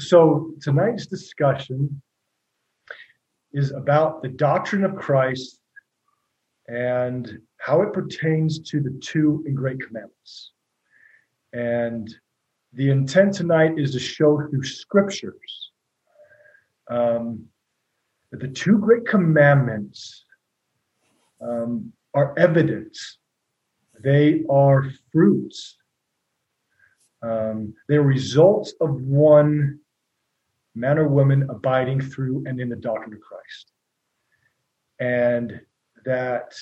so tonight's discussion is about the doctrine of Christ and how it pertains to the two and great commandments. And the intent tonight is to show through scriptures um, that the two great commandments um, are evidence, they are fruits, um, they're results of one man or woman abiding through and in the doctrine of Christ. And that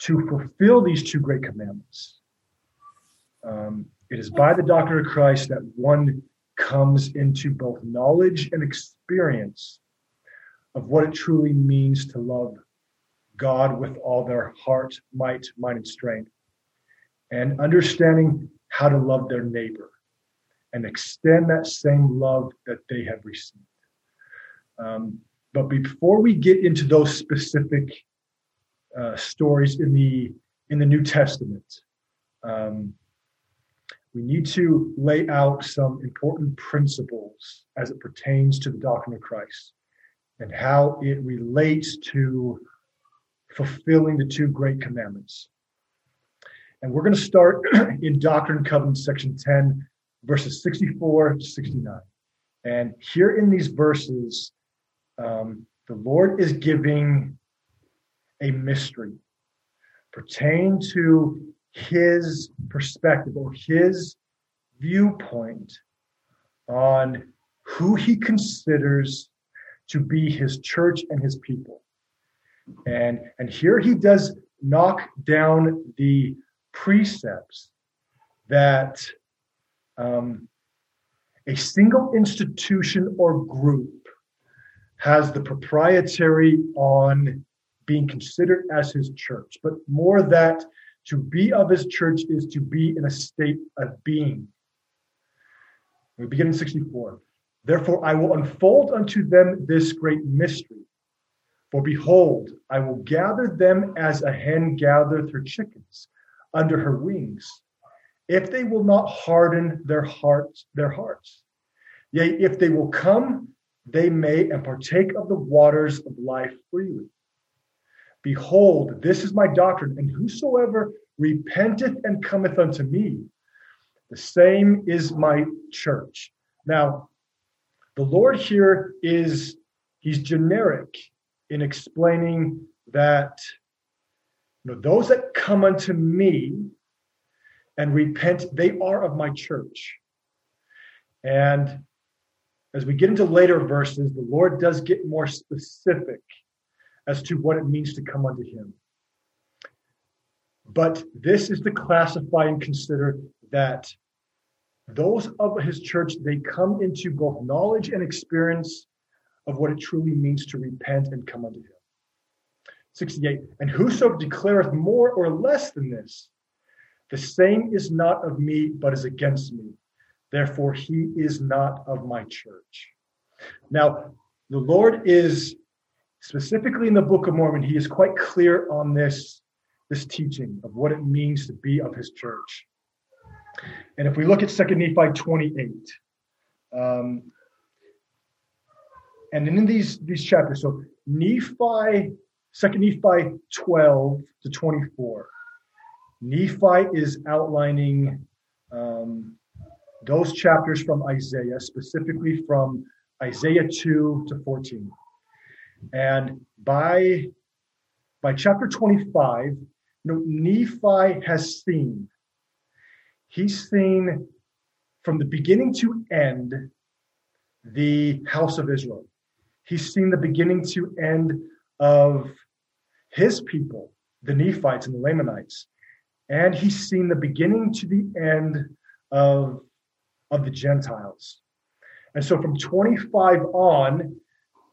to fulfill these two great commandments, um, it is by the doctrine of Christ that one comes into both knowledge and experience of what it truly means to love God with all their heart, might, mind, and strength, and understanding how to love their neighbor and extend that same love that they have received. Um, but before we get into those specific uh, stories in the in the New Testament, um, we need to lay out some important principles as it pertains to the doctrine of Christ and how it relates to fulfilling the two great commandments. And we're going to start in Doctrine and Covenants, section 10, verses 64 to 69. And here in these verses, um, the Lord is giving a mystery pertaining to his perspective or his viewpoint on who he considers to be his church and his people. And, and here he does knock down the precepts that um, a single institution or group has the proprietary on being considered as his church, but more that to be of his church is to be in a state of being. We begin in 64. Therefore, I will unfold unto them this great mystery. For behold, I will gather them as a hen gathereth her chickens under her wings if they will not harden their hearts, their hearts. Yea, if they will come, they may and partake of the waters of life freely. Behold, this is my doctrine, and whosoever repenteth and cometh unto me, the same is my church. Now, the Lord here is, he's generic in explaining that you know, those that come unto me and repent, they are of my church. And as we get into later verses, the Lord does get more specific as to what it means to come unto him. But this is to classify and consider that those of his church, they come into both knowledge and experience of what it truly means to repent and come unto him. 68. And whoso declareth more or less than this, the same is not of me, but is against me. Therefore, he is not of my church. Now, the Lord is specifically in the Book of Mormon, he is quite clear on this, this teaching of what it means to be of his church. And if we look at 2 Nephi 28, um, and in these, these chapters, so Nephi, 2 Nephi 12 to 24, Nephi is outlining um, those chapters from Isaiah, specifically from Isaiah 2 to 14. And by, by chapter 25, you know, Nephi has seen, he's seen from the beginning to end the house of Israel. He's seen the beginning to end of his people, the Nephites and the Lamanites and he's seen the beginning to the end of, of the Gentiles. And so from 25 on,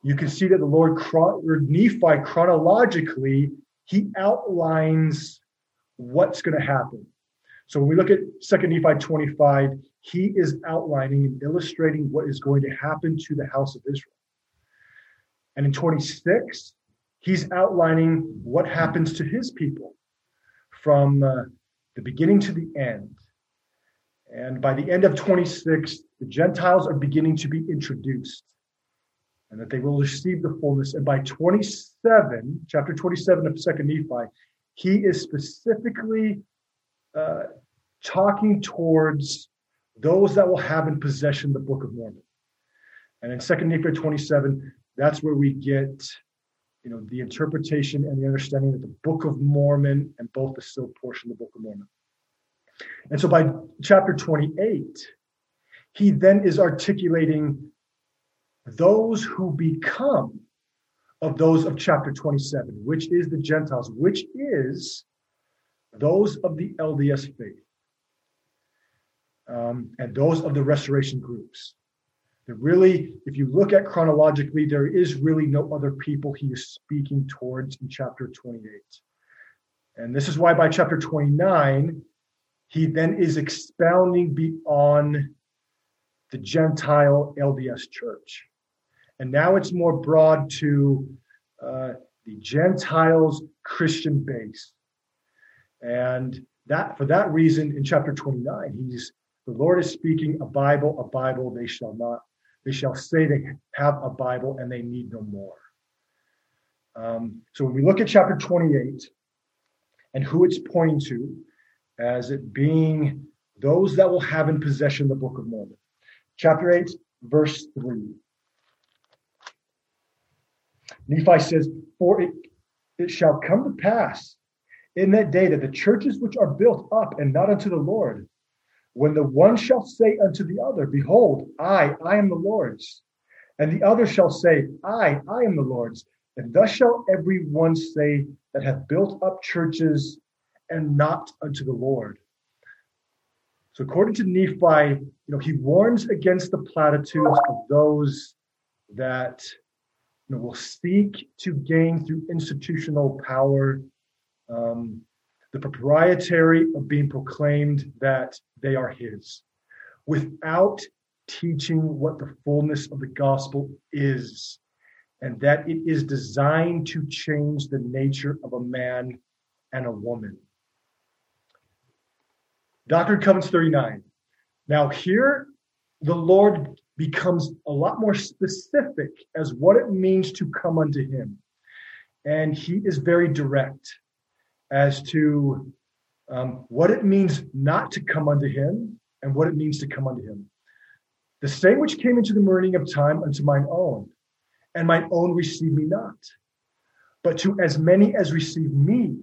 you can see that the Lord, or Nephi chronologically, he outlines what's going to happen. So when we look at 2nd Nephi 25, he is outlining and illustrating what is going to happen to the house of Israel. And in 26, he's outlining what happens to his people from uh, the beginning to the end. And by the end of 26, the Gentiles are beginning to be introduced and that they will receive the fullness. And by 27, chapter 27 of Second Nephi, he is specifically uh, talking towards those that will have in possession the Book of Mormon. And in Second Nephi 27, that's where we get, you know, the interpretation and the understanding that the Book of Mormon and both the sealed portion of the Book of Mormon. And so by chapter 28, he then is articulating those who become of those of chapter 27, which is the Gentiles, which is those of the LDS faith, um, and those of the restoration groups. There really, if you look at chronologically, there is really no other people he is speaking towards in chapter 28. And this is why by chapter 29, he then is expounding beyond the Gentile LDS church. And now it's more broad to uh, the Gentiles Christian base. And that for that reason, in chapter 29, he's the Lord is speaking a Bible, a Bible they shall not, they shall say they have a Bible and they need no more. Um, so when we look at chapter 28 and who it's pointing to, as it being those that will have in possession the Book of Mormon. Chapter 8, verse 3. Nephi says, For it, it shall come to pass in that day that the churches which are built up and not unto the Lord, when the one shall say unto the other, Behold, I, I am the Lord's, and the other shall say, I, I am the Lord's, and thus shall every one say that hath built up churches and not unto the Lord. So according to Nephi, you know, he warns against the platitudes of those that you know, will seek to gain through institutional power um, the proprietary of being proclaimed that they are his without teaching what the fullness of the gospel is and that it is designed to change the nature of a man and a woman. Doctrine Covenants 39. Now, here the Lord becomes a lot more specific as what it means to come unto him. And he is very direct as to um, what it means not to come unto him and what it means to come unto him. The same which came into the morning of time unto mine own, and mine own received me not. But to as many as received me,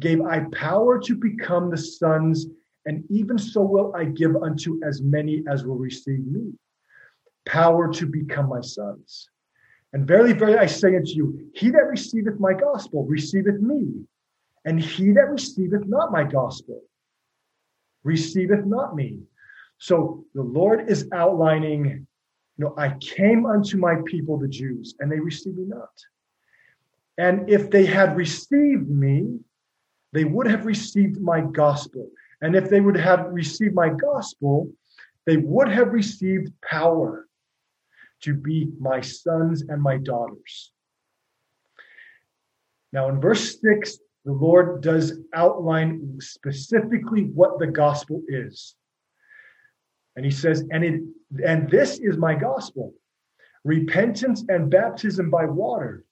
gave I power to become the sons, and even so will I give unto as many as will receive me power to become my sons. And verily, verily, I say unto you, he that receiveth my gospel receiveth me, and he that receiveth not my gospel receiveth not me. So the Lord is outlining, you know, I came unto my people, the Jews, and they received me not. And if they had received me, they would have received my gospel. And if they would have received my gospel, they would have received power to be my sons and my daughters. Now, in verse 6, the Lord does outline specifically what the gospel is. And he says, and it and this is my gospel repentance and baptism by water.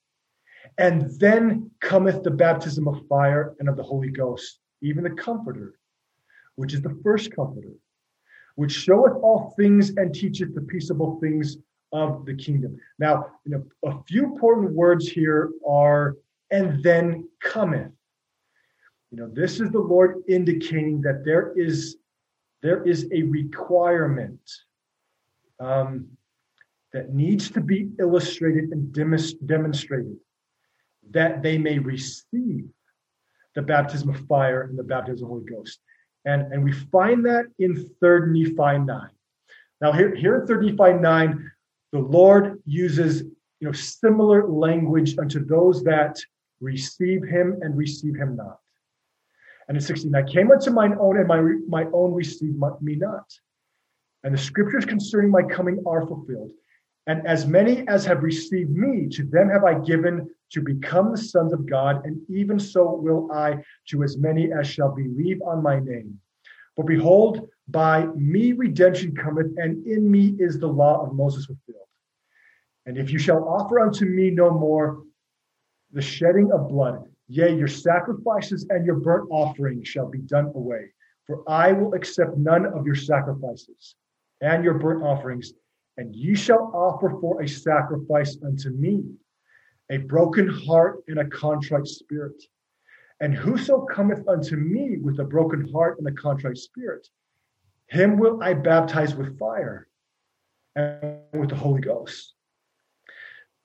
And then cometh the baptism of fire and of the Holy Ghost, even the Comforter, which is the first Comforter, which showeth all things and teacheth the peaceable things of the kingdom. Now, you know, a few important words here are, and then cometh. You know, this is the Lord indicating that there is there is a requirement um, that needs to be illustrated and demonstrated that they may receive the baptism of fire and the baptism of the Holy Ghost. And, and we find that in 3rd Nephi 9. Now, here, here in 3rd Nephi 9, the Lord uses you know similar language unto those that receive him and receive him not. And in 16, I came unto mine own, and my, my own received me not. And the scriptures concerning my coming are fulfilled. And as many as have received me, to them have I given to become the sons of God, and even so will I to as many as shall believe on my name. For behold, by me redemption cometh, and in me is the law of Moses fulfilled. And if you shall offer unto me no more the shedding of blood, yea, your sacrifices and your burnt offerings shall be done away. For I will accept none of your sacrifices and your burnt offerings, and ye shall offer for a sacrifice unto me a broken heart and a contrite spirit. And whoso cometh unto me with a broken heart and a contrite spirit, him will I baptize with fire and with the Holy Ghost.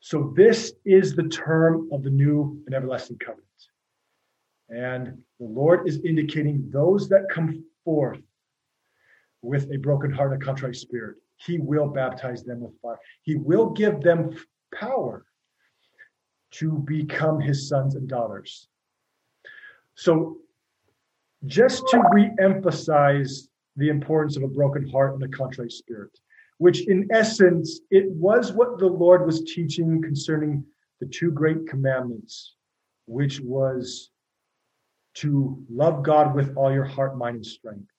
So, this is the term of the new and everlasting covenant. And the Lord is indicating those that come forth with a broken heart and a contrite spirit, He will baptize them with fire. He will give them power to become His sons and daughters. So, just to re emphasize the importance of a broken heart and a contrite spirit, which in essence, it was what the Lord was teaching concerning the two great commandments, which was to love God with all your heart, mind, and strength.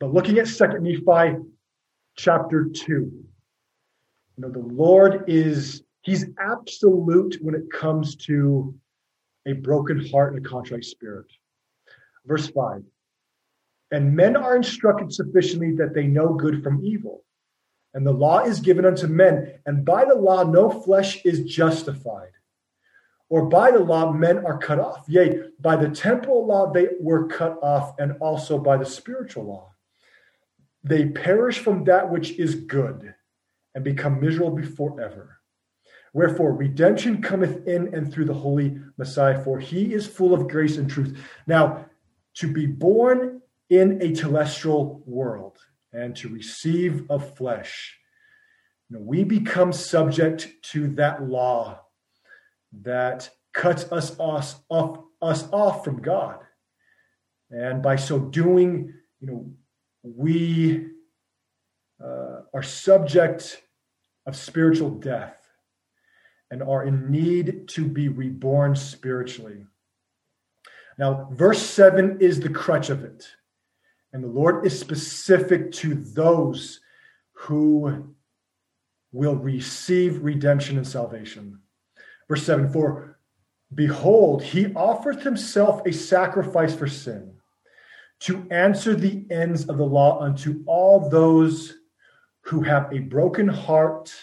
But looking at Second Nephi chapter 2, you know, the Lord is, he's absolute when it comes to a broken heart and a contrite spirit. Verse 5 And men are instructed sufficiently that they know good from evil. And the law is given unto men, and by the law no flesh is justified. Or by the law men are cut off. Yea, by the temporal law they were cut off, and also by the spiritual law. They perish from that which is good, and become miserable forever. Wherefore, redemption cometh in and through the Holy Messiah, for he is full of grace and truth. Now, to be born in a telestial world and to receive of flesh, you know, we become subject to that law that cuts us off, off, us off from God. And by so doing, you know, we uh, are subject of spiritual death and are in need to be reborn spiritually. Now, verse 7 is the crutch of it. And the Lord is specific to those who will receive redemption and salvation. Verse 7 For behold, he offereth himself a sacrifice for sin to answer the ends of the law unto all those who have a broken heart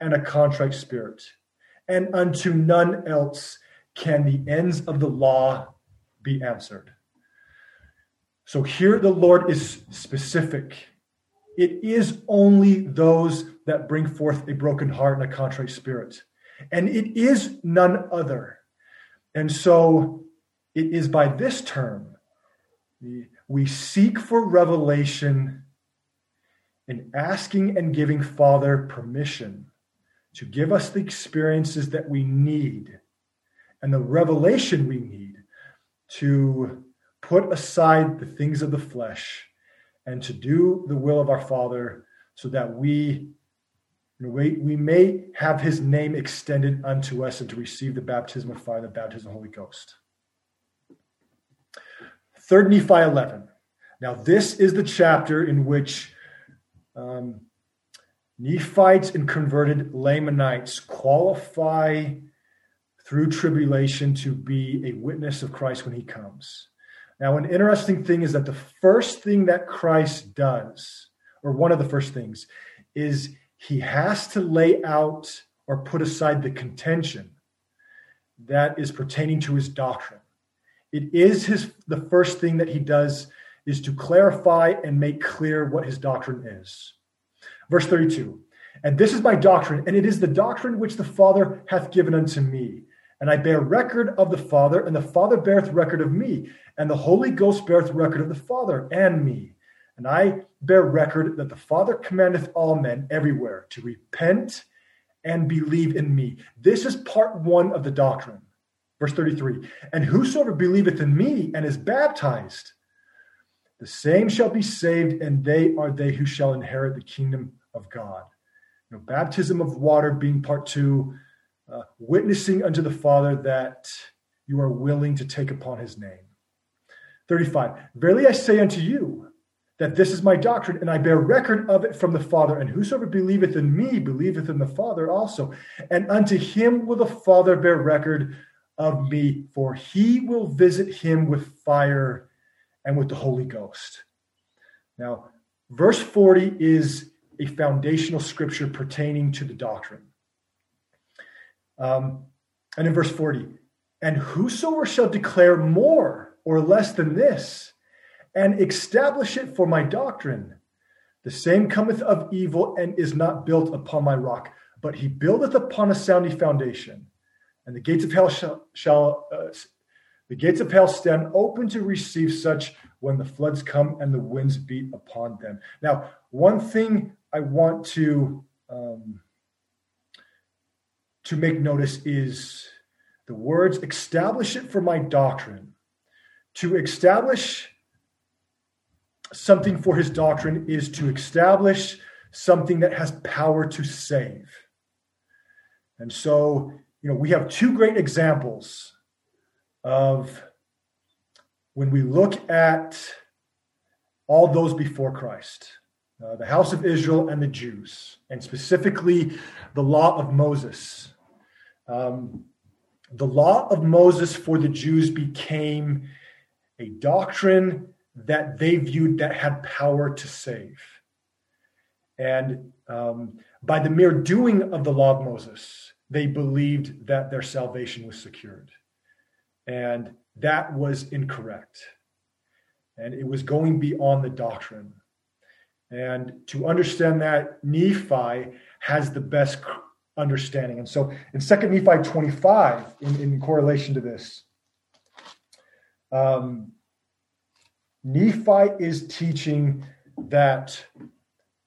and a contrite spirit and unto none else can the ends of the law be answered. So here the Lord is specific. It is only those that bring forth a broken heart and a contrite spirit. And it is none other. And so it is by this term we seek for revelation in asking and giving Father permission to give us the experiences that we need and the revelation we need to put aside the things of the flesh and to do the will of our Father so that we, we, we may have his name extended unto us and to receive the baptism of fire, the baptism of the Holy Ghost. Third Nephi 11. Now, this is the chapter in which um, Nephites and converted Lamanites qualify through tribulation to be a witness of Christ when he comes. Now, an interesting thing is that the first thing that Christ does, or one of the first things, is he has to lay out or put aside the contention that is pertaining to his doctrine. It is his the first thing that he does is to clarify and make clear what his doctrine is. Verse 32 And this is my doctrine, and it is the doctrine which the Father hath given unto me. And I bear record of the Father, and the Father beareth record of me, and the Holy Ghost beareth record of the Father and me. And I bear record that the Father commandeth all men everywhere to repent and believe in me. This is part one of the doctrine. Verse 33 And whosoever believeth in me and is baptized, the same shall be saved, and they are they who shall inherit the kingdom of God. You know, baptism of water being part two, uh, witnessing unto the Father that you are willing to take upon his name. 35. Verily I say unto you, that this is my doctrine, and I bear record of it from the Father. And whosoever believeth in me believeth in the Father also. And unto him will the Father bear record of me, for he will visit him with fire and with the Holy Ghost. Now, verse 40 is a foundational scripture pertaining to the doctrine. Um, and in verse 40, and whosoever shall declare more or less than this, and establish it for my doctrine, the same cometh of evil and is not built upon my rock, but he buildeth upon a sounding foundation. And the gates of hell shall, shall uh, the gates of hell stand open to receive such when the floods come and the winds beat upon them. Now, one thing I want to um, to make notice is the words establish it for my doctrine. To establish something for his doctrine is to establish something that has power to save. And so, you know, we have two great examples of when we look at all those before Christ uh, the house of Israel and the Jews, and specifically the law of Moses. Um, the law of Moses for the Jews became a doctrine that they viewed that had power to save. And um, by the mere doing of the law of Moses, they believed that their salvation was secured. And that was incorrect. And it was going beyond the doctrine. And to understand that, Nephi has the best understanding. And so in 2 Nephi 25, in, in correlation to this, um, Nephi is teaching that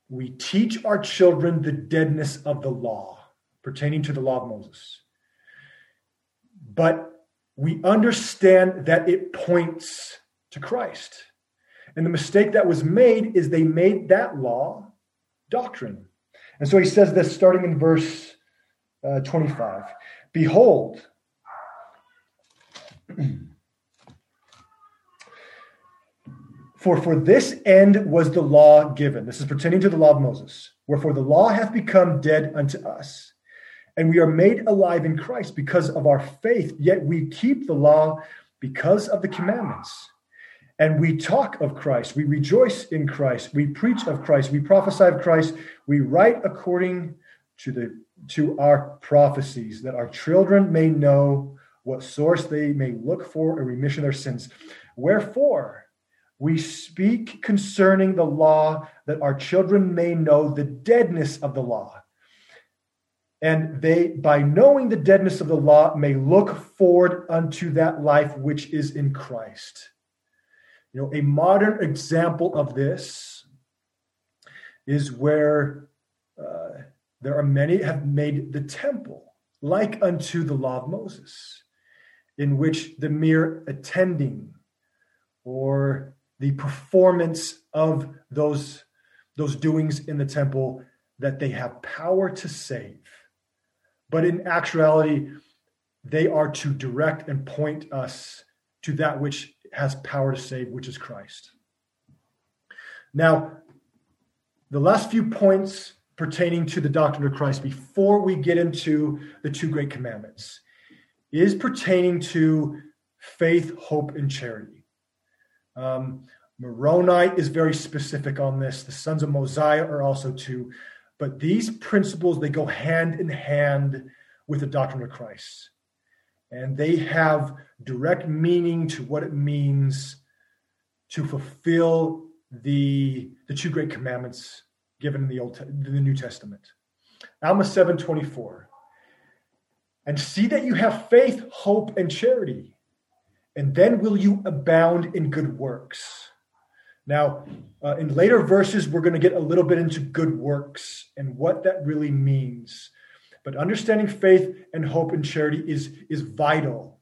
we teach our children the deadness of the law pertaining to the law of Moses. But we understand that it points to Christ. And the mistake that was made is they made that law doctrine. And so he says this starting in verse uh, 25 Behold, For for this end was the law given. This is pertaining to the law of Moses. Wherefore the law hath become dead unto us, and we are made alive in Christ because of our faith. Yet we keep the law because of the commandments. And we talk of Christ, we rejoice in Christ, we preach of Christ, we prophesy of Christ, we write according to the to our prophecies, that our children may know what source they may look for a remission of their sins. Wherefore, we speak concerning the law that our children may know the deadness of the law. And they, by knowing the deadness of the law, may look forward unto that life which is in Christ. You know, a modern example of this is where uh, there are many have made the temple like unto the law of Moses, in which the mere attending or the performance of those, those doings in the temple that they have power to save. But in actuality, they are to direct and point us to that which has power to save, which is Christ. Now, the last few points pertaining to the doctrine of Christ before we get into the two great commandments is pertaining to faith, hope, and charity. Um, Moroni is very specific on this. The sons of Mosiah are also too. But these principles, they go hand in hand with the doctrine of Christ. And they have direct meaning to what it means to fulfill the, the two great commandments given in the Old the New Testament. Alma 7:24. And see that you have faith, hope, and charity, and then will you abound in good works. Now, uh, in later verses, we're going to get a little bit into good works and what that really means. But understanding faith and hope and charity is, is vital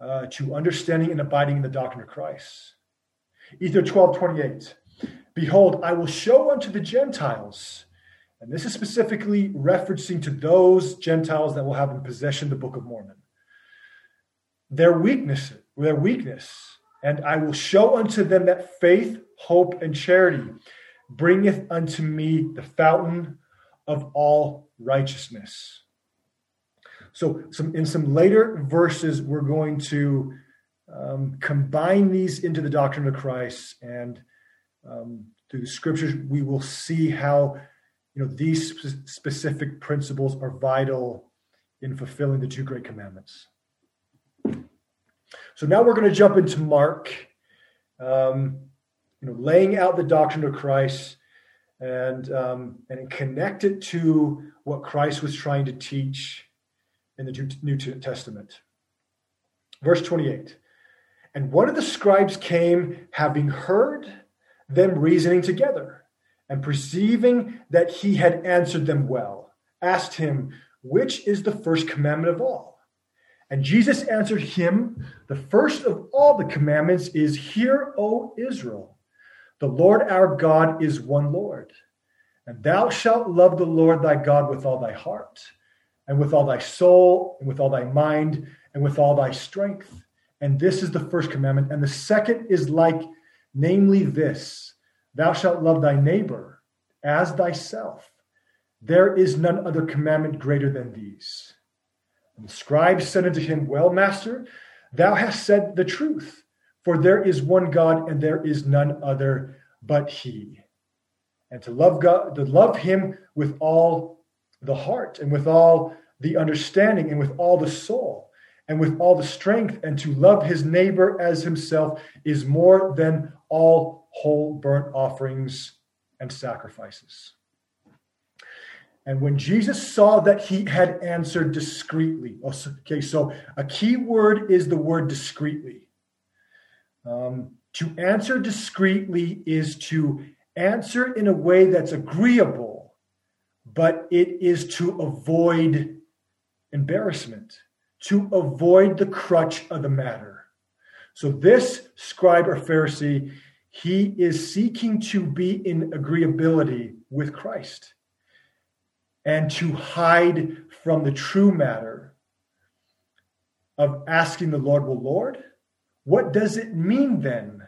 uh, to understanding and abiding in the doctrine of Christ. Ether 12 28. Behold, I will show unto the Gentiles, and this is specifically referencing to those Gentiles that will have in possession the Book of Mormon, their weakness, their weakness, and I will show unto them that faith, hope, and charity, bringeth unto me the fountain of all righteousness. So, some in some later verses, we're going to um, combine these into the doctrine of Christ, and um, through the scriptures, we will see how you know these sp- specific principles are vital in fulfilling the two great commandments. So now we're going to jump into Mark, um, you know, laying out the doctrine of Christ and um, and connect it to what Christ was trying to teach in the New Testament. Verse 28. And one of the scribes came, having heard them reasoning together, and perceiving that he had answered them well, asked him, Which is the first commandment of all? And Jesus answered him, The first of all the commandments is, Hear, O Israel, the Lord our God is one Lord. And thou shalt love the Lord thy God with all thy heart, and with all thy soul, and with all thy mind, and with all thy strength. And this is the first commandment. And the second is like, namely, this Thou shalt love thy neighbor as thyself. There is none other commandment greater than these. And the scribe said unto him, Well, master, thou hast said the truth, for there is one God, and there is none other but he. And to love God, to love him with all the heart and with all the understanding and with all the soul and with all the strength, and to love his neighbor as himself is more than all whole burnt offerings and sacrifices. And when Jesus saw that he had answered discreetly, oh, okay, so a key word is the word discreetly. Um, to answer discreetly is to answer in a way that's agreeable, but it is to avoid embarrassment, to avoid the crutch of the matter. So, this scribe or Pharisee, he is seeking to be in agreeability with Christ and to hide from the true matter of asking the Lord, Well, Lord, what does it mean then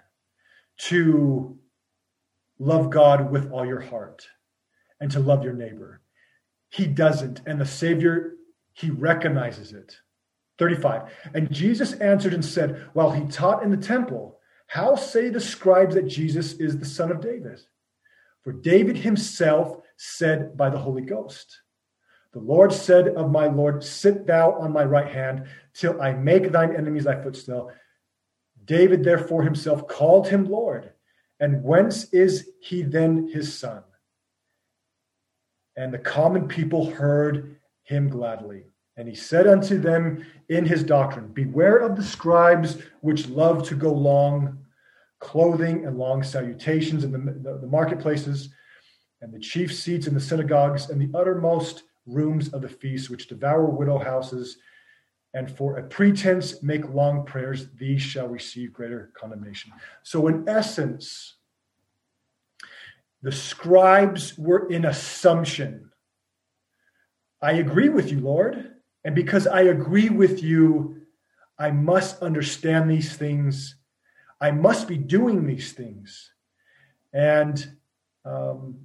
to love God with all your heart and to love your neighbor? He doesn't. And the Savior, he recognizes it. 35. And Jesus answered and said, While he taught in the temple, how say the scribes that Jesus is the son of David? For David himself said by the Holy Ghost, The Lord said of my Lord, Sit thou on my right hand till I make thine enemies thy footstool. David therefore himself called him Lord. And whence is he then his son? And the common people heard him gladly. And he said unto them in his doctrine, Beware of the scribes which love to go long clothing and long salutations in the, the, the marketplaces, and the chief seats in the synagogues, and the uttermost rooms of the feast, which devour widow houses, and for a pretense make long prayers, these shall receive greater condemnation. So, in essence, the scribes were in assumption. I agree with you, Lord. And because I agree with you, I must understand these things. I must be doing these things. And um,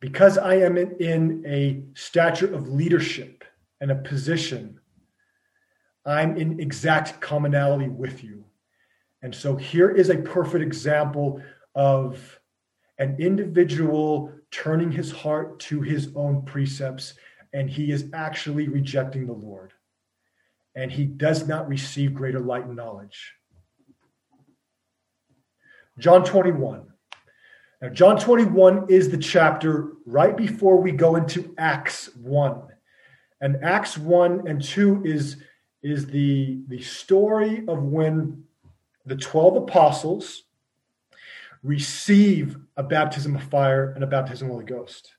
because I am in, in a stature of leadership and a position, I'm in exact commonality with you. And so here is a perfect example of an individual turning his heart to his own precepts, and he is actually rejecting the Lord. And he does not receive greater light and knowledge. John 21. Now, John 21 is the chapter right before we go into Acts 1. And Acts 1 and 2 is, is the, the story of when the 12 apostles receive a baptism of fire and a baptism of the Holy Ghost.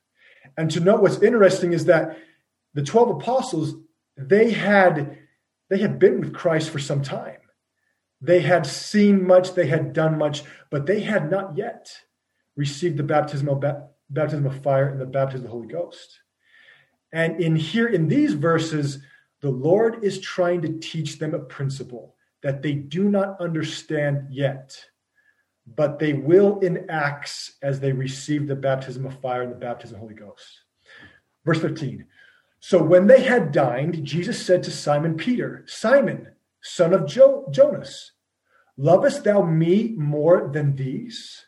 And to note what's interesting is that the 12 apostles, they had they had been with Christ for some time. They had seen much, they had done much, but they had not yet received the baptism of, baptism of fire and the baptism of the Holy Ghost. And in here, in these verses, the Lord is trying to teach them a principle that they do not understand yet. But they will in Acts as they receive the baptism of fire and the baptism of the Holy Ghost. Verse 15. So when they had dined, Jesus said to Simon Peter, Simon, son of jo- Jonas, lovest thou me more than these?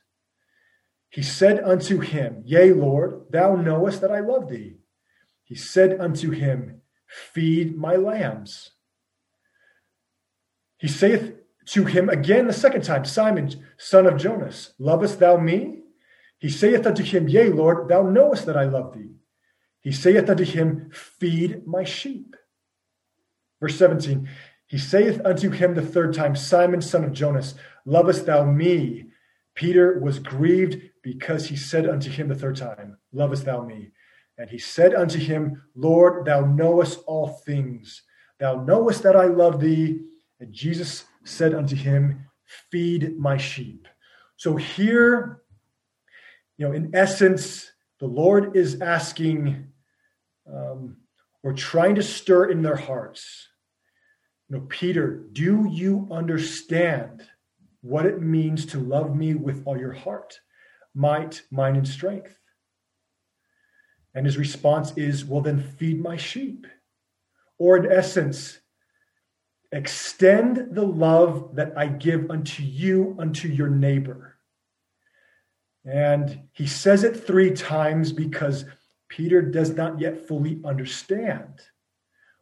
He said unto him, Yea, Lord, thou knowest that I love thee. He said unto him, Feed my lambs. He saith to him again the second time, Simon, son of Jonas, lovest thou me? He saith unto him, Yea, Lord, thou knowest that I love thee. He saith unto him, Feed my sheep. Verse 17, he saith unto him the third time, Simon, son of Jonas, lovest thou me? Peter was grieved because he said unto him the third time, Lovest thou me? And he said unto him, Lord, thou knowest all things. Thou knowest that I love thee. And Jesus said unto him, Feed my sheep. So here, you know, in essence, the Lord is asking um, or trying to stir in their hearts. You know, Peter, do you understand what it means to love me with all your heart, might, mind, and strength? And his response is, Well, then feed my sheep. Or, in essence, Extend the love that I give unto you, unto your neighbor. And he says it three times because Peter does not yet fully understand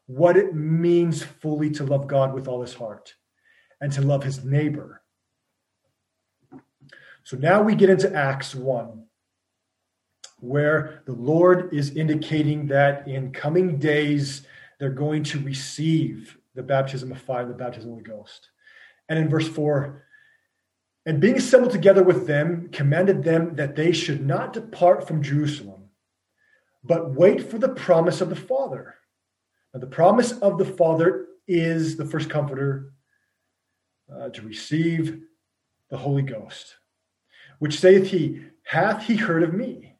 what it means fully to love God with all his heart and to love his neighbor. So now we get into Acts 1, where the Lord is indicating that in coming days they're going to receive the baptism of fire, the baptism of the Ghost. And in verse 4, and being assembled together with them, commanded them that they should not depart from Jerusalem, but wait for the promise of the Father. Now, the promise of the Father is the first comforter uh, to receive the Holy Ghost, which saith he, Hath he heard of me?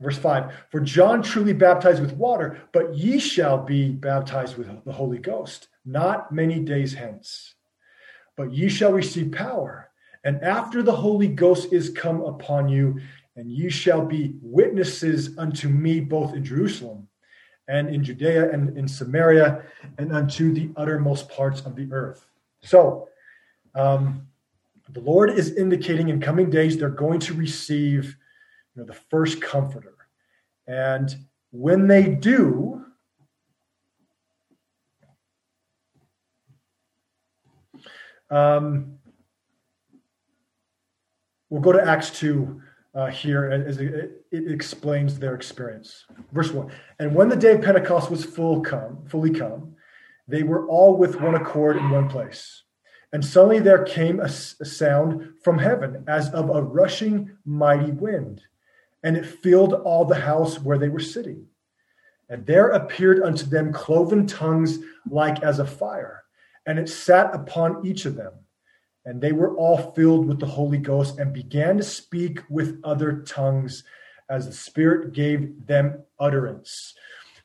Verse 5 For John truly baptized with water, but ye shall be baptized with the Holy Ghost, not many days hence. But ye shall receive power, and after the Holy Ghost is come upon you, and ye shall be witnesses unto me both in Jerusalem and in Judea and in Samaria and unto the uttermost parts of the earth. So, um, the Lord is indicating in coming days they're going to receive know, the first comforter. And when they do, um, we'll go to Acts 2 uh, here as it, it, explains their experience. Verse 1 And when the day of Pentecost was full come, fully come, they were all with one accord in one place. And suddenly there came a sound from heaven as of a rushing mighty wind and it filled all the house where they were sitting. And there appeared unto them cloven tongues like as a fire, and it sat upon each of them. And they were all filled with the Holy Ghost and began to speak with other tongues as the Spirit gave them utterance.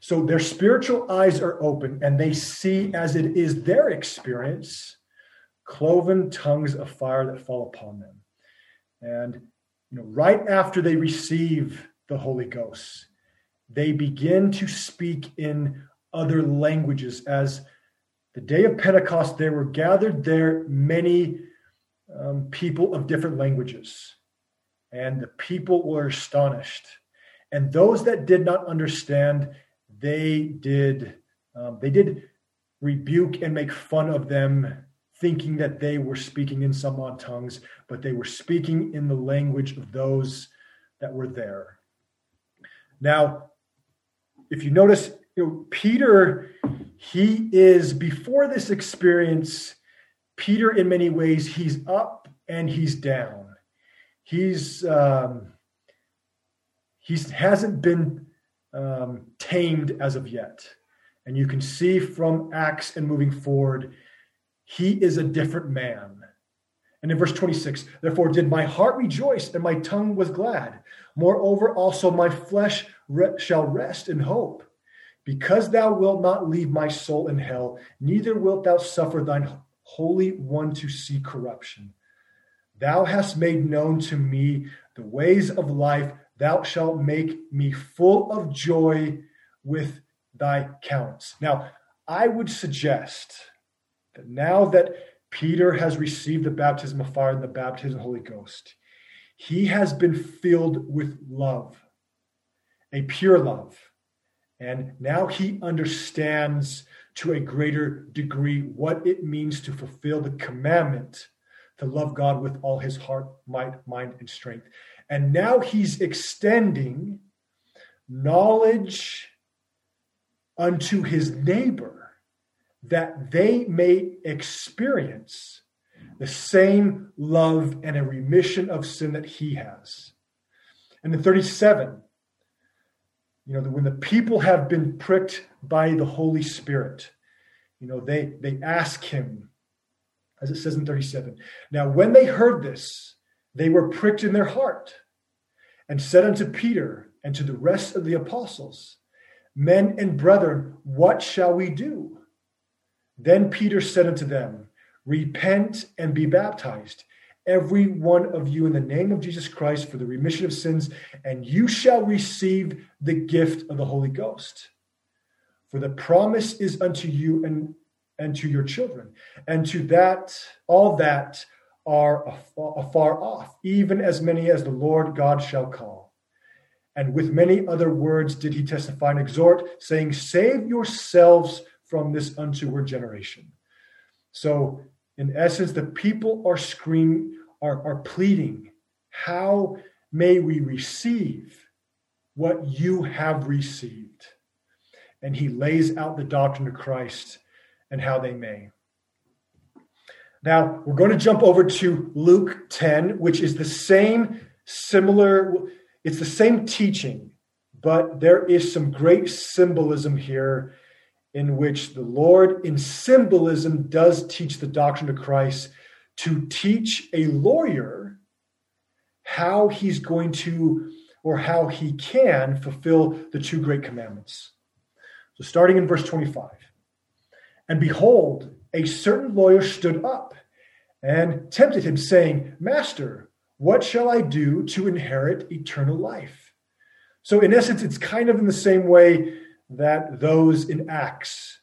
So their spiritual eyes are open and they see, as it is their experience, cloven tongues of fire that fall upon them. And you know, right after they receive the Holy Ghost, they begin to speak in other languages. As the day of Pentecost, there were gathered there many um, people of different languages, and the people were astonished. And those that did not understand, they did um, they did rebuke and make fun of them thinking that they were speaking in some odd tongues, but they were speaking in the language of those that were there. Now, if you notice, you know, Peter, he is before this experience, Peter, in many ways, he's up and he's down. He's um, he hasn't been um, tamed as of yet, and you can see from Acts and moving forward he is a different man. And in verse 26, therefore did my heart rejoice and my tongue was glad. Moreover, also my flesh re- shall rest in hope. Because thou wilt not leave my soul in hell, neither wilt thou suffer thine holy one to see corruption. Thou hast made known to me the ways of life. Thou shalt make me full of joy with thy counts. Now, I would suggest that now that Peter has received the baptism of fire and the baptism of the Holy Ghost, he has been filled with love, a pure love. And now he understands to a greater degree what it means to fulfill the commandment to love God with all his heart, might, mind, and strength. And now he's extending knowledge unto his neighbor that they may experience the same love and a remission of sin that he has. And in 37, you know, when the people have been pricked by the Holy Spirit, you know, they they ask him, as it says in 37. Now, when they heard this, they were pricked in their heart and said unto Peter and to the rest of the apostles, Men and brethren, what shall we do? Then Peter said unto them, Repent and be baptized, every one of you, in the name of Jesus Christ for the remission of sins, and you shall receive the gift of the Holy Ghost. For the promise is unto you and, and to your children, and to that, all that are afar off, even as many as the Lord God shall call. And with many other words did he testify and exhort, saying, Save yourselves from this untoward generation. So in essence, the people are screaming, are, are pleading, How may we receive what you have received? And he lays out the doctrine of Christ and how they may. Now, we're going to jump over to Luke 10, which is the same similar, it's the same teaching, but there is some great symbolism here in which the Lord, in symbolism, does teach the doctrine of Christ to teach a lawyer how he's going to or how he can fulfill the two great commandments. So, starting in verse 25, and behold, a certain lawyer stood up and tempted him, saying, Master, what shall I do to inherit eternal life? So, in essence, it's kind of in the same way that those in Acts.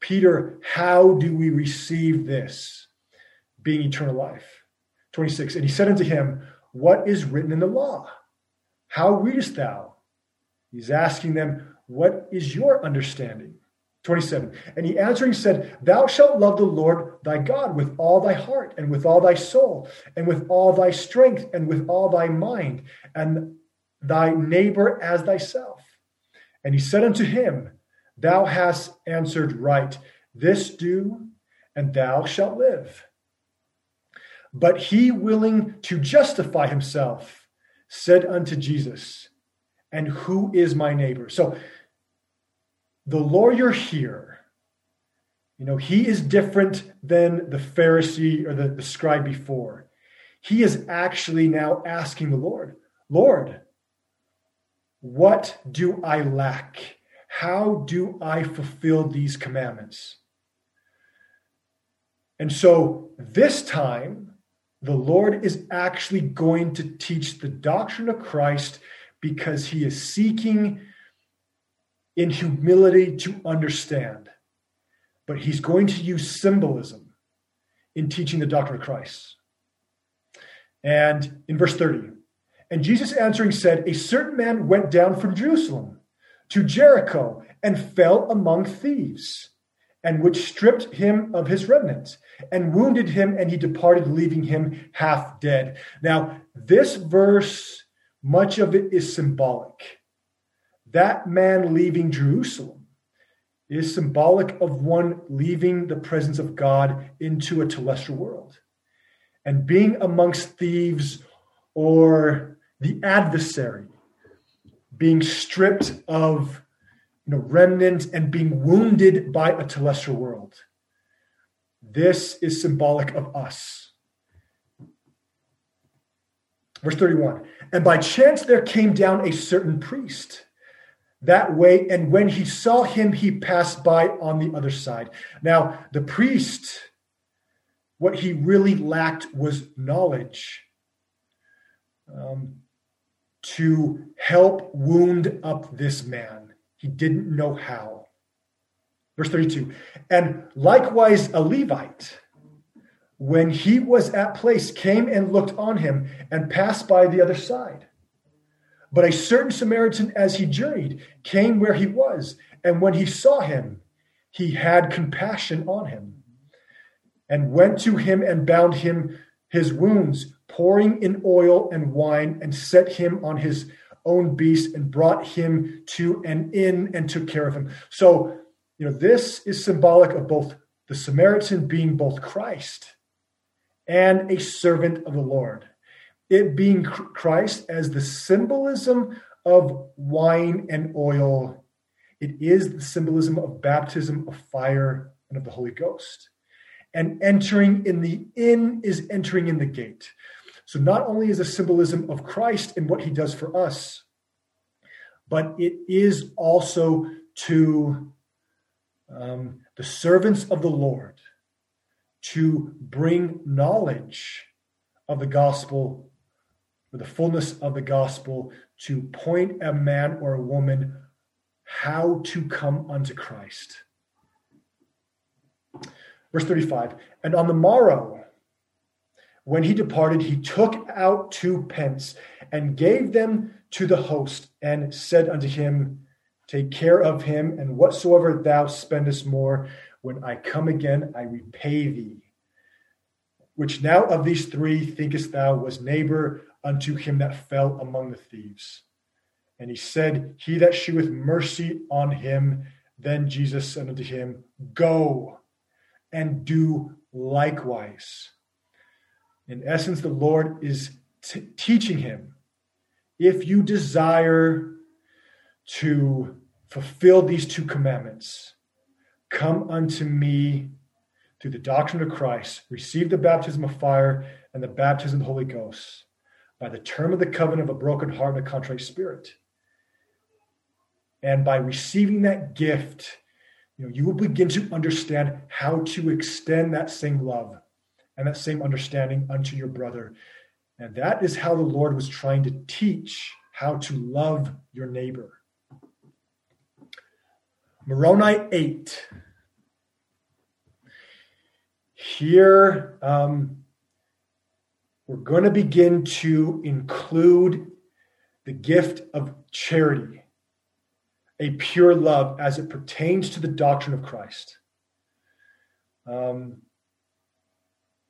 Peter, how do we receive this? Being eternal life. 26. And he said unto him, What is written in the law? How readest thou? He's asking them, What is your understanding? 27. And he answering said, Thou shalt love the Lord thy God with all thy heart, and with all thy soul, and with all thy strength, and with all thy mind, and thy neighbor as thyself. And he said unto him, Thou hast answered right. This do, and thou shalt live. But he, willing to justify himself, said unto Jesus, And who is my neighbor? So the lawyer here, you know, he is different than the Pharisee or the, the scribe before. He is actually now asking the Lord, Lord, what do I lack? How do I fulfill these commandments? And so this time, the Lord is actually going to teach the doctrine of Christ because he is seeking in humility to understand. But he's going to use symbolism in teaching the doctrine of Christ. And in verse 30, and Jesus answering said, A certain man went down from Jerusalem to Jericho and fell among thieves, and which stripped him of his remnant and wounded him, and he departed, leaving him half dead. Now, this verse, much of it is symbolic. That man leaving Jerusalem is symbolic of one leaving the presence of God into a telestial world and being amongst thieves or the adversary being stripped of you know, remnant and being wounded by a telestial world. This is symbolic of us. Verse 31 And by chance there came down a certain priest that way, and when he saw him, he passed by on the other side. Now, the priest what he really lacked was knowledge um, to help wound up this man. He didn't know how. Verse 32 And likewise, a Levite, when he was at place, came and looked on him and passed by the other side. But a certain Samaritan, as he journeyed, came where he was, and when he saw him, he had compassion on him, and went to him and bound him his wounds, pouring in oil and wine, and set him on his own beast, and brought him to an inn and took care of him. So, you know, this is symbolic of both the Samaritan being both Christ and a servant of the Lord it being Christ as the symbolism of wine and oil. It is the symbolism of baptism of fire and of the Holy Ghost. And entering in the inn is entering in the gate. So not only is a symbolism of Christ and what he does for us, but it is also to um, the servants of the Lord to bring knowledge of the gospel or the fullness of the gospel to point a man or a woman how to come unto Christ. Verse 35 And on the morrow, when he departed, he took out two pence and gave them to the host and said unto him, Take care of him, and whatsoever thou spendest more, when I come again, I repay thee. Which now of these three thinkest thou was neighbor unto him that fell among the thieves. And he said, He that sheweth mercy on him. Then Jesus said unto him, Go and do likewise. In essence, the Lord is t- teaching him if you desire to fulfill these two commandments, come unto me through the doctrine of Christ, receive the baptism of fire and the baptism of the Holy Ghost by the term of the covenant of a broken heart and a contrite spirit. And by receiving that gift, you know, you will begin to understand how to extend that same love and that same understanding unto your brother. And that is how the Lord was trying to teach how to love your neighbor. Moroni 8. Here, um, we're going to begin to include the gift of charity, a pure love as it pertains to the doctrine of Christ. Um,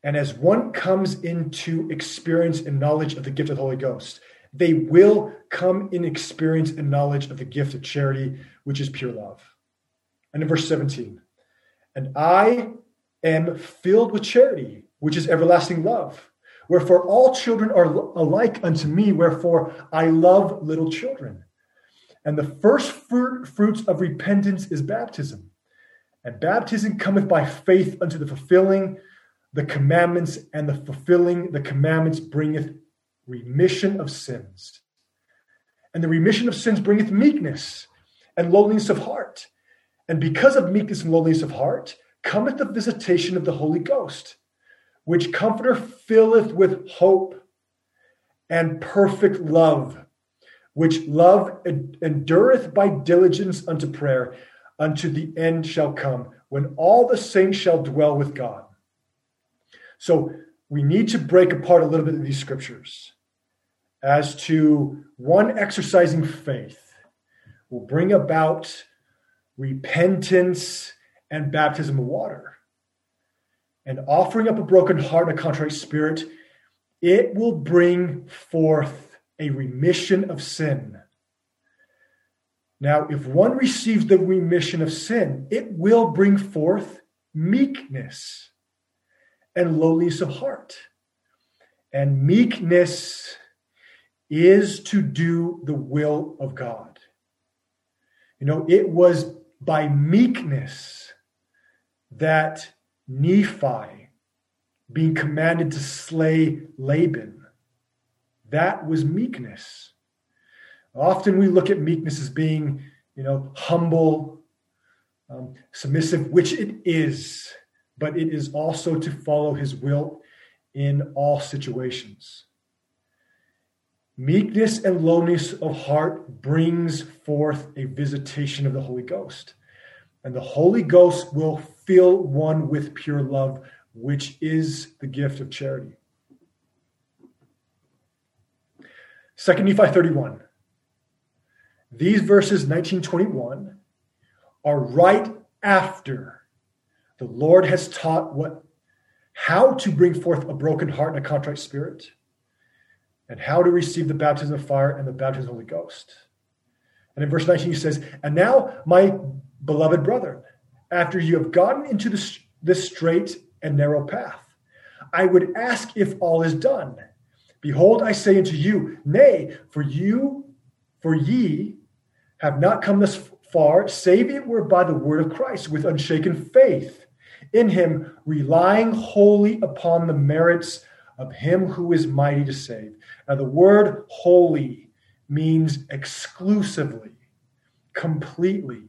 and as one comes into experience and knowledge of the gift of the Holy Ghost, they will come in experience and knowledge of the gift of charity, which is pure love. And in verse 17, and I am filled with charity, which is everlasting love. Wherefore all children are alike unto me, wherefore I love little children. And the first fruit, fruits of repentance is baptism. And baptism cometh by faith unto the fulfilling the commandments, and the fulfilling the commandments bringeth remission of sins. And the remission of sins bringeth meekness and lowliness of heart. And because of meekness and lowliness of heart, cometh the visitation of the Holy Ghost which comforter filleth with hope and perfect love, which love endureth by diligence unto prayer, unto the end shall come, when all the saints shall dwell with God. So we need to break apart a little bit of these scriptures as to one exercising faith will bring about repentance and baptism of water and offering up a broken heart and a contrite spirit, it will bring forth a remission of sin. Now, if one receives the remission of sin, it will bring forth meekness and lowliness of heart. And meekness is to do the will of God. You know, it was by meekness that Nephi being commanded to slay Laban. That was meekness. Often we look at meekness as being, you know, humble, um, submissive, which it is. But it is also to follow his will in all situations. Meekness and lowness of heart brings forth a visitation of the Holy Ghost. And the Holy Ghost will fill one with pure love, which is the gift of charity. 2 Nephi 31. These verses 1921 are right after the Lord has taught what how to bring forth a broken heart and a contrite spirit, and how to receive the baptism of fire and the baptism of the Holy Ghost. And in verse 19 he says, And now, my beloved brother, after you have gotten into this, this strait and narrow path, I would ask if all is done. Behold, I say unto you, Nay, for you, for ye have not come this far, save it were by the word of Christ, with unshaken faith, in him relying wholly upon the merits of him who is mighty to save. Now, the word wholly means exclusively, completely.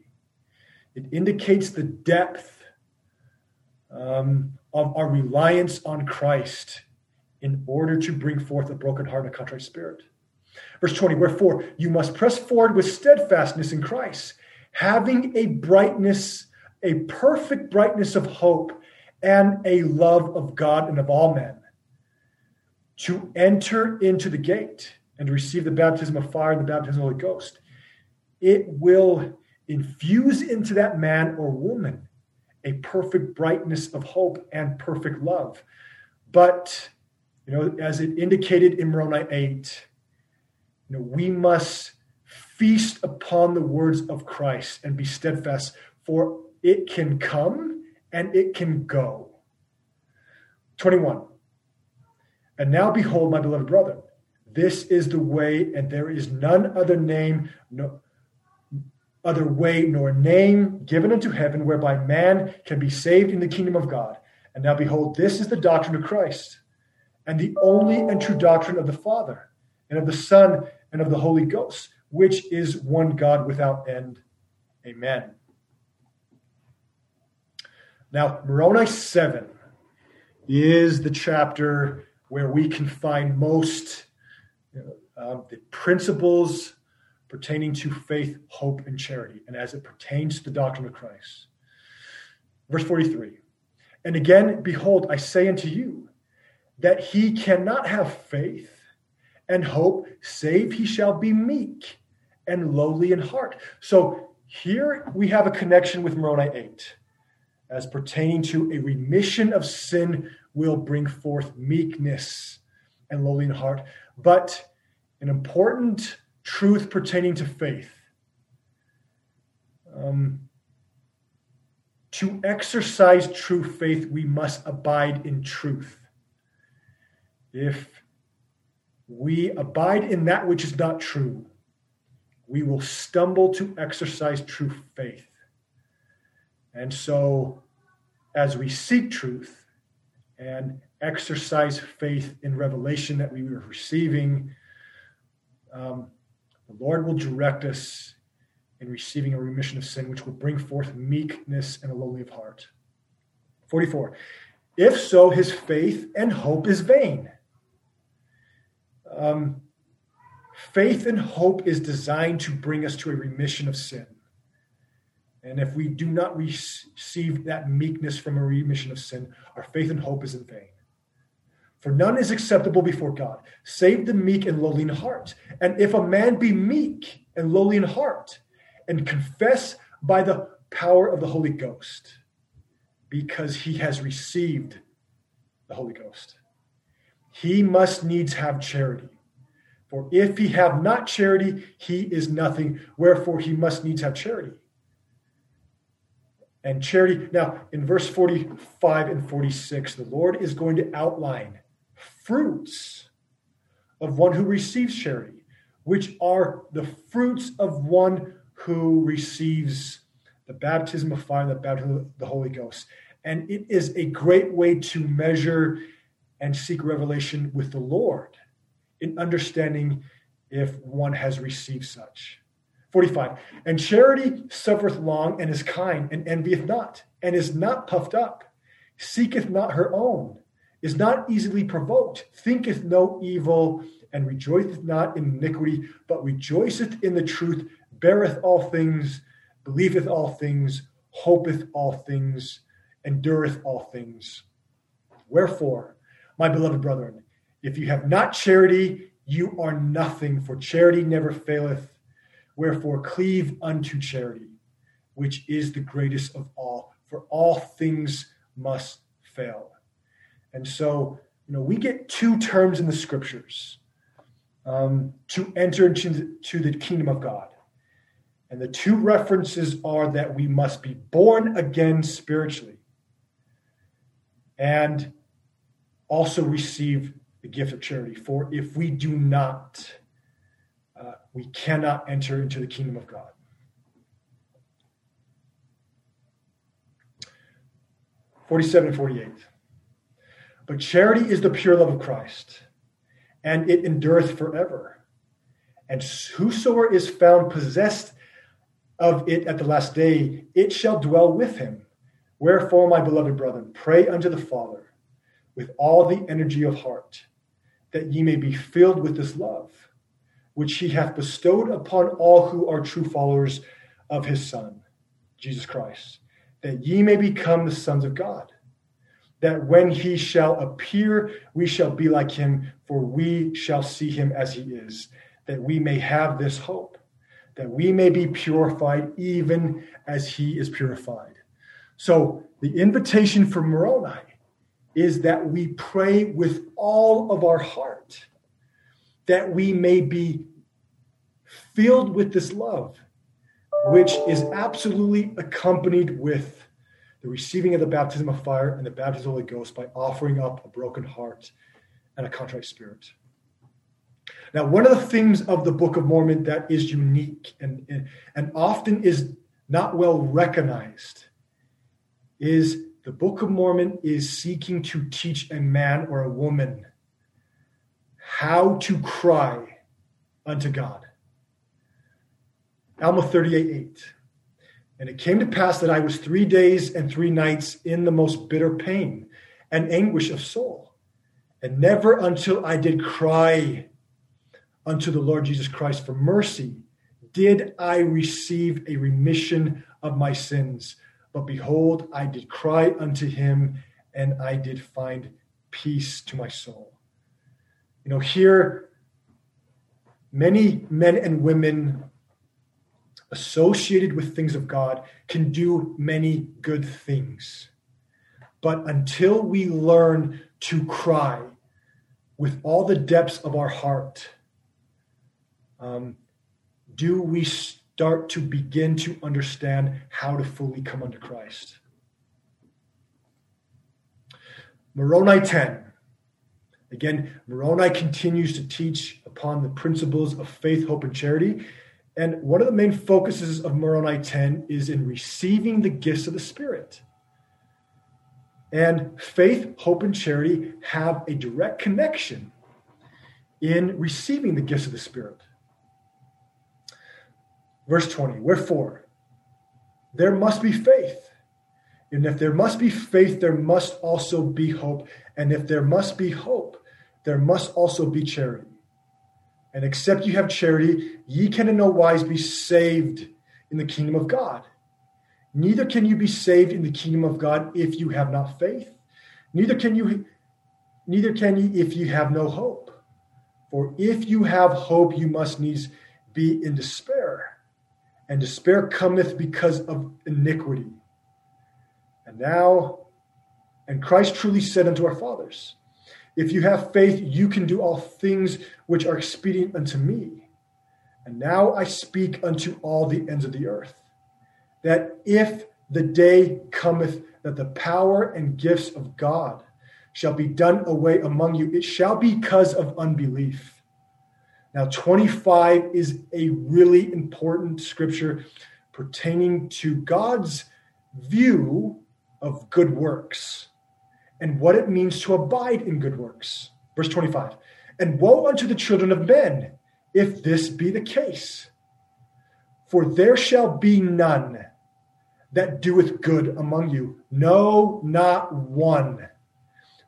It indicates the depth um, of our reliance on Christ in order to bring forth a broken heart and a contrite spirit. Verse 20, wherefore you must press forward with steadfastness in Christ, having a brightness, a perfect brightness of hope, and a love of God and of all men, to enter into the gate and receive the baptism of fire and the baptism of the Holy Ghost. It will infuse into that man or woman a perfect brightness of hope and perfect love. But, you know, as it indicated in Moroni 8, you know, we must feast upon the words of Christ and be steadfast, for it can come and it can go. 21. And now behold, my beloved brother, this is the way, and there is none other name, no other way nor name given unto heaven whereby man can be saved in the kingdom of God. And now behold, this is the doctrine of Christ, and the only and true doctrine of the Father, and of the Son, and of the Holy Ghost, which is one God without end. Amen. Now, Moroni 7 is the chapter where we can find most uh, the principles pertaining to faith, hope, and charity, and as it pertains to the doctrine of Christ. Verse 43 And again, behold, I say unto you that he cannot have faith and hope, save he shall be meek and lowly in heart. So here we have a connection with Moroni 8 as pertaining to a remission of sin will bring forth meekness and lowly in heart. But an important truth pertaining to faith. Um, to exercise true faith, we must abide in truth. If we abide in that which is not true, we will stumble to exercise true faith. And so, as we seek truth and exercise faith in revelation that we are receiving, um, the Lord will direct us in receiving a remission of sin, which will bring forth meekness and a lowly of heart. 44. If so, his faith and hope is vain. Um, faith and hope is designed to bring us to a remission of sin. And if we do not receive that meekness from a remission of sin, our faith and hope is in vain. For none is acceptable before God, save the meek and lowly in heart. And if a man be meek and lowly in heart, and confess by the power of the Holy Ghost, because he has received the Holy Ghost he must needs have charity. For if he have not charity, he is nothing. Wherefore he must needs have charity. And charity, now in verse 45 and 46, the Lord is going to outline fruits of one who receives charity, which are the fruits of one who receives the baptism of fire, the baptism of the Holy Ghost. And it is a great way to measure and seek revelation with the Lord in understanding if one has received such. 45. And charity suffereth long and is kind and envieth not and is not puffed up, seeketh not her own, is not easily provoked, thinketh no evil, and rejoiceth not in iniquity, but rejoiceth in the truth, beareth all things, believeth all things, hopeth all things, endureth all things. Wherefore, my beloved brethren, if you have not charity, you are nothing, for charity never faileth. Wherefore, cleave unto charity, which is the greatest of all, for all things must fail. And so, you know, we get two terms in the scriptures um, to enter into to the kingdom of God. And the two references are that we must be born again spiritually and also receive the gift of charity. For if we do not, we cannot enter into the kingdom of God. Forty-seven and forty-eight. But charity is the pure love of Christ, and it endureth forever. And whosoever is found possessed of it at the last day, it shall dwell with him. Wherefore, my beloved brethren, pray unto the Father with all the energy of heart, that ye may be filled with this love, which he hath bestowed upon all who are true followers of his Son, Jesus Christ, that ye may become the sons of God. That when he shall appear, we shall be like him, for we shall see him as he is, that we may have this hope that we may be purified even as he is purified. So the invitation for Moroni is that we pray with all of our heart, that we may be filled with this love, which is absolutely accompanied with the receiving of the baptism of fire and the baptism of the Holy Ghost by offering up a broken heart and a contrite spirit. Now, one of the things of the Book of Mormon that is unique and, and, and often is not well recognized is the Book of Mormon is seeking to teach a man or a woman how to cry unto God. Alma 38 8. And it came to pass that I was three days and three nights in the most bitter pain and anguish of soul. And never until I did cry unto the Lord Jesus Christ for mercy, did I receive a remission of my sins. But behold, I did cry unto him, and I did find peace to my soul. You know, here, many men and women associated with things of God can do many good things. But until we learn to cry with all the depths of our heart, um, do we start to begin to understand how to fully come under Christ? Moroni 10. Again, Moroni continues to teach upon the principles of faith, hope, and charity. And one of the main focuses of Moroni 10 is in receiving the gifts of the Spirit. And faith, hope, and charity have a direct connection in receiving the gifts of the Spirit. Verse 20, wherefore there must be faith. And if there must be faith, there must also be hope. And if there must be hope, there must also be charity. And except you have charity, ye can in no wise be saved in the kingdom of God. Neither can you be saved in the kingdom of God if you have not faith. Neither can you neither can ye if you have no hope. For if you have hope, you must needs be in despair and despair cometh because of iniquity. And now, and Christ truly said unto our fathers, If you have faith, you can do all things which are expedient unto me. And now I speak unto all the ends of the earth, that if the day cometh that the power and gifts of God shall be done away among you, it shall be because of unbelief. Now, 25 is a really important scripture pertaining to God's view of good works and what it means to abide in good works. Verse 25 And woe unto the children of men, if this be the case. For there shall be none that doeth good among you? No, not one.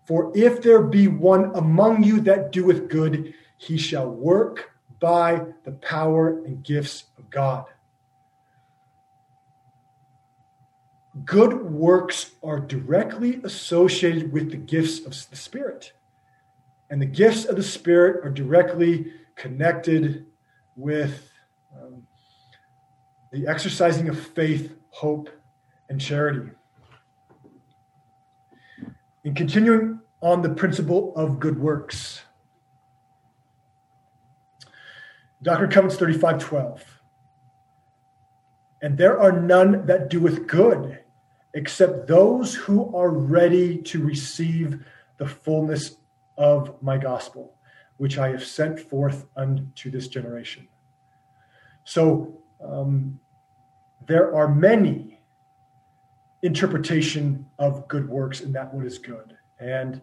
For if there be one among you that doeth good, he shall work by the power and gifts of God. Good works are directly associated with the gifts of the Spirit. And the gifts of the Spirit are directly connected with um, the exercising of faith, hope, and charity. In continuing on the principle of good works, Doctrine and Covenants 35:12. And there are none that doeth good, except those who are ready to receive the fullness of my gospel, which I have sent forth unto this generation. So um, there are many interpretation of good works and that what is good. And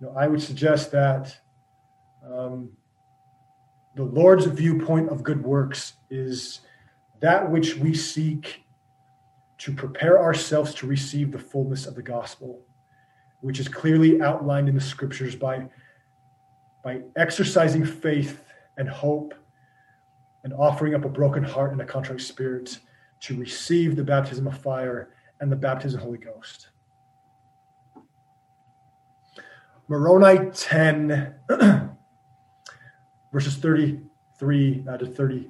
you know, I would suggest that um, the Lord's viewpoint of good works is that which we seek to prepare ourselves to receive the fullness of the gospel, which is clearly outlined in the scriptures by, by exercising faith and hope and offering up a broken heart and a contrite spirit to receive the baptism of fire and the baptism of the Holy Ghost. Moroni 10, verses 33 uh, to 30,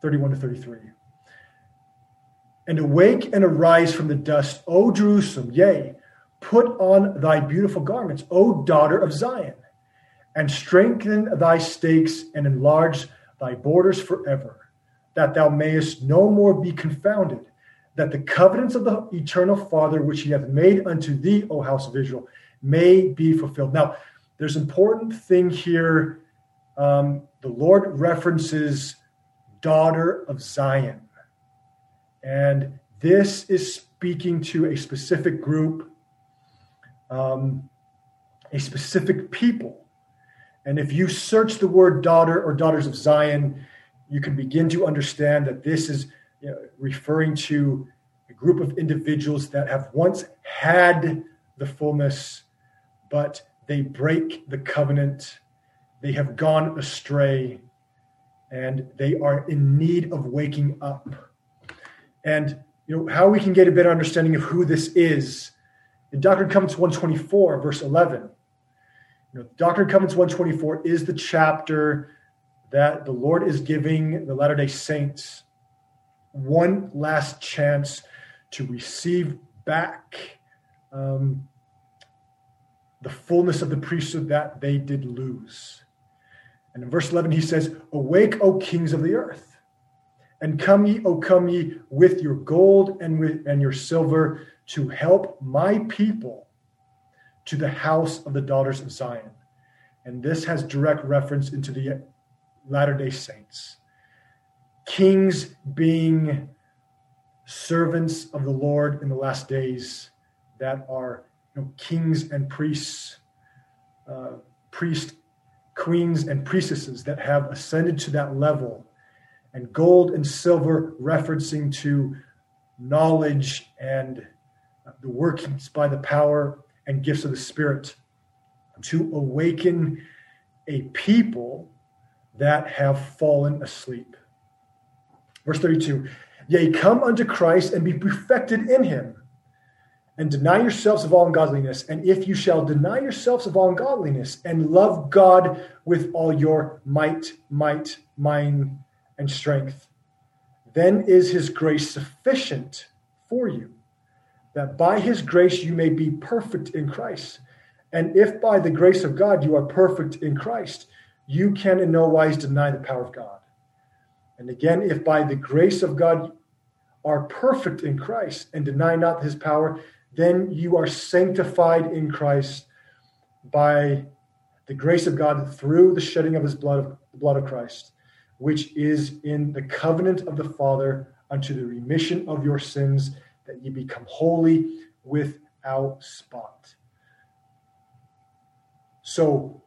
31 to 33. And awake and arise from the dust, O Jerusalem, yea, put on thy beautiful garments, O daughter of Zion, and strengthen thy stakes and enlarge thy borders forever, that thou mayest no more be confounded, that the covenants of the eternal Father which he hath made unto thee, O house of Israel, may be fulfilled. Now, there's an important thing here. Um, the Lord references daughter of Zion. And this is speaking to a specific group, um, a specific people. And if you search the word daughter or daughters of Zion, you can begin to understand that this is you know, referring to a group of individuals that have once had the fullness, but they break the covenant. They have gone astray and they are in need of waking up. And you know how we can get a better understanding of who this is. In Doctrine and Covenants 124, verse 11. You know, Doctrine and Covenants 124 is the chapter that the Lord is giving the Latter day Saints one last chance to receive back um, the fullness of the priesthood that they did lose. And in verse 11, he says, Awake, O kings of the earth, and come ye, O come ye, with your gold and, with, and your silver to help my people to the house of the daughters of Zion. And this has direct reference into the Latter day Saints. Kings being servants of the Lord in the last days that are you know, kings and priests, uh, priests queens and priestesses that have ascended to that level, and gold and silver referencing to knowledge and the workings by the power and gifts of the Spirit to awaken a people that have fallen asleep. Verse 32 Yea, come unto Christ and be perfected in him and deny yourselves of all ungodliness. And if you shall deny yourselves of all ungodliness and love God with all your might, might, mind, and strength, then is his grace sufficient for you, that by his grace you may be perfect in Christ. And if by the grace of God you are perfect in Christ, you can in no wise deny the power of God. And again, if by the grace of God are perfect in Christ and deny not his power, then you are sanctified in Christ by the grace of God through the shedding of his blood, the blood of Christ, which is in the covenant of the Father unto the remission of your sins, that ye become holy without spot. So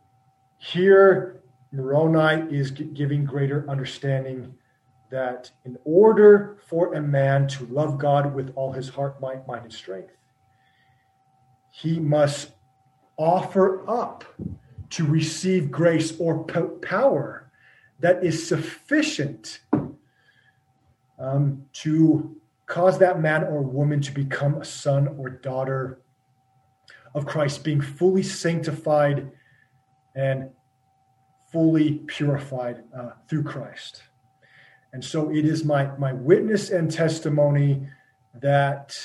here, Moroni is giving greater understanding that in order for a man to love God with all his heart, mind, and strength, he must offer up to receive grace or power that is sufficient um, to cause that man or woman to become a son or daughter of Christ, being fully sanctified and fully purified uh, through Christ. And so it is my, my witness and testimony that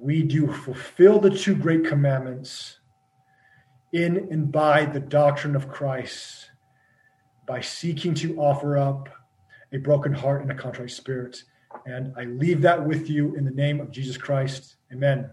we do fulfill the two great commandments in and by the doctrine of Christ, by seeking to offer up a broken heart and a contrite spirit. And I leave that with you in the name of Jesus Christ. Amen.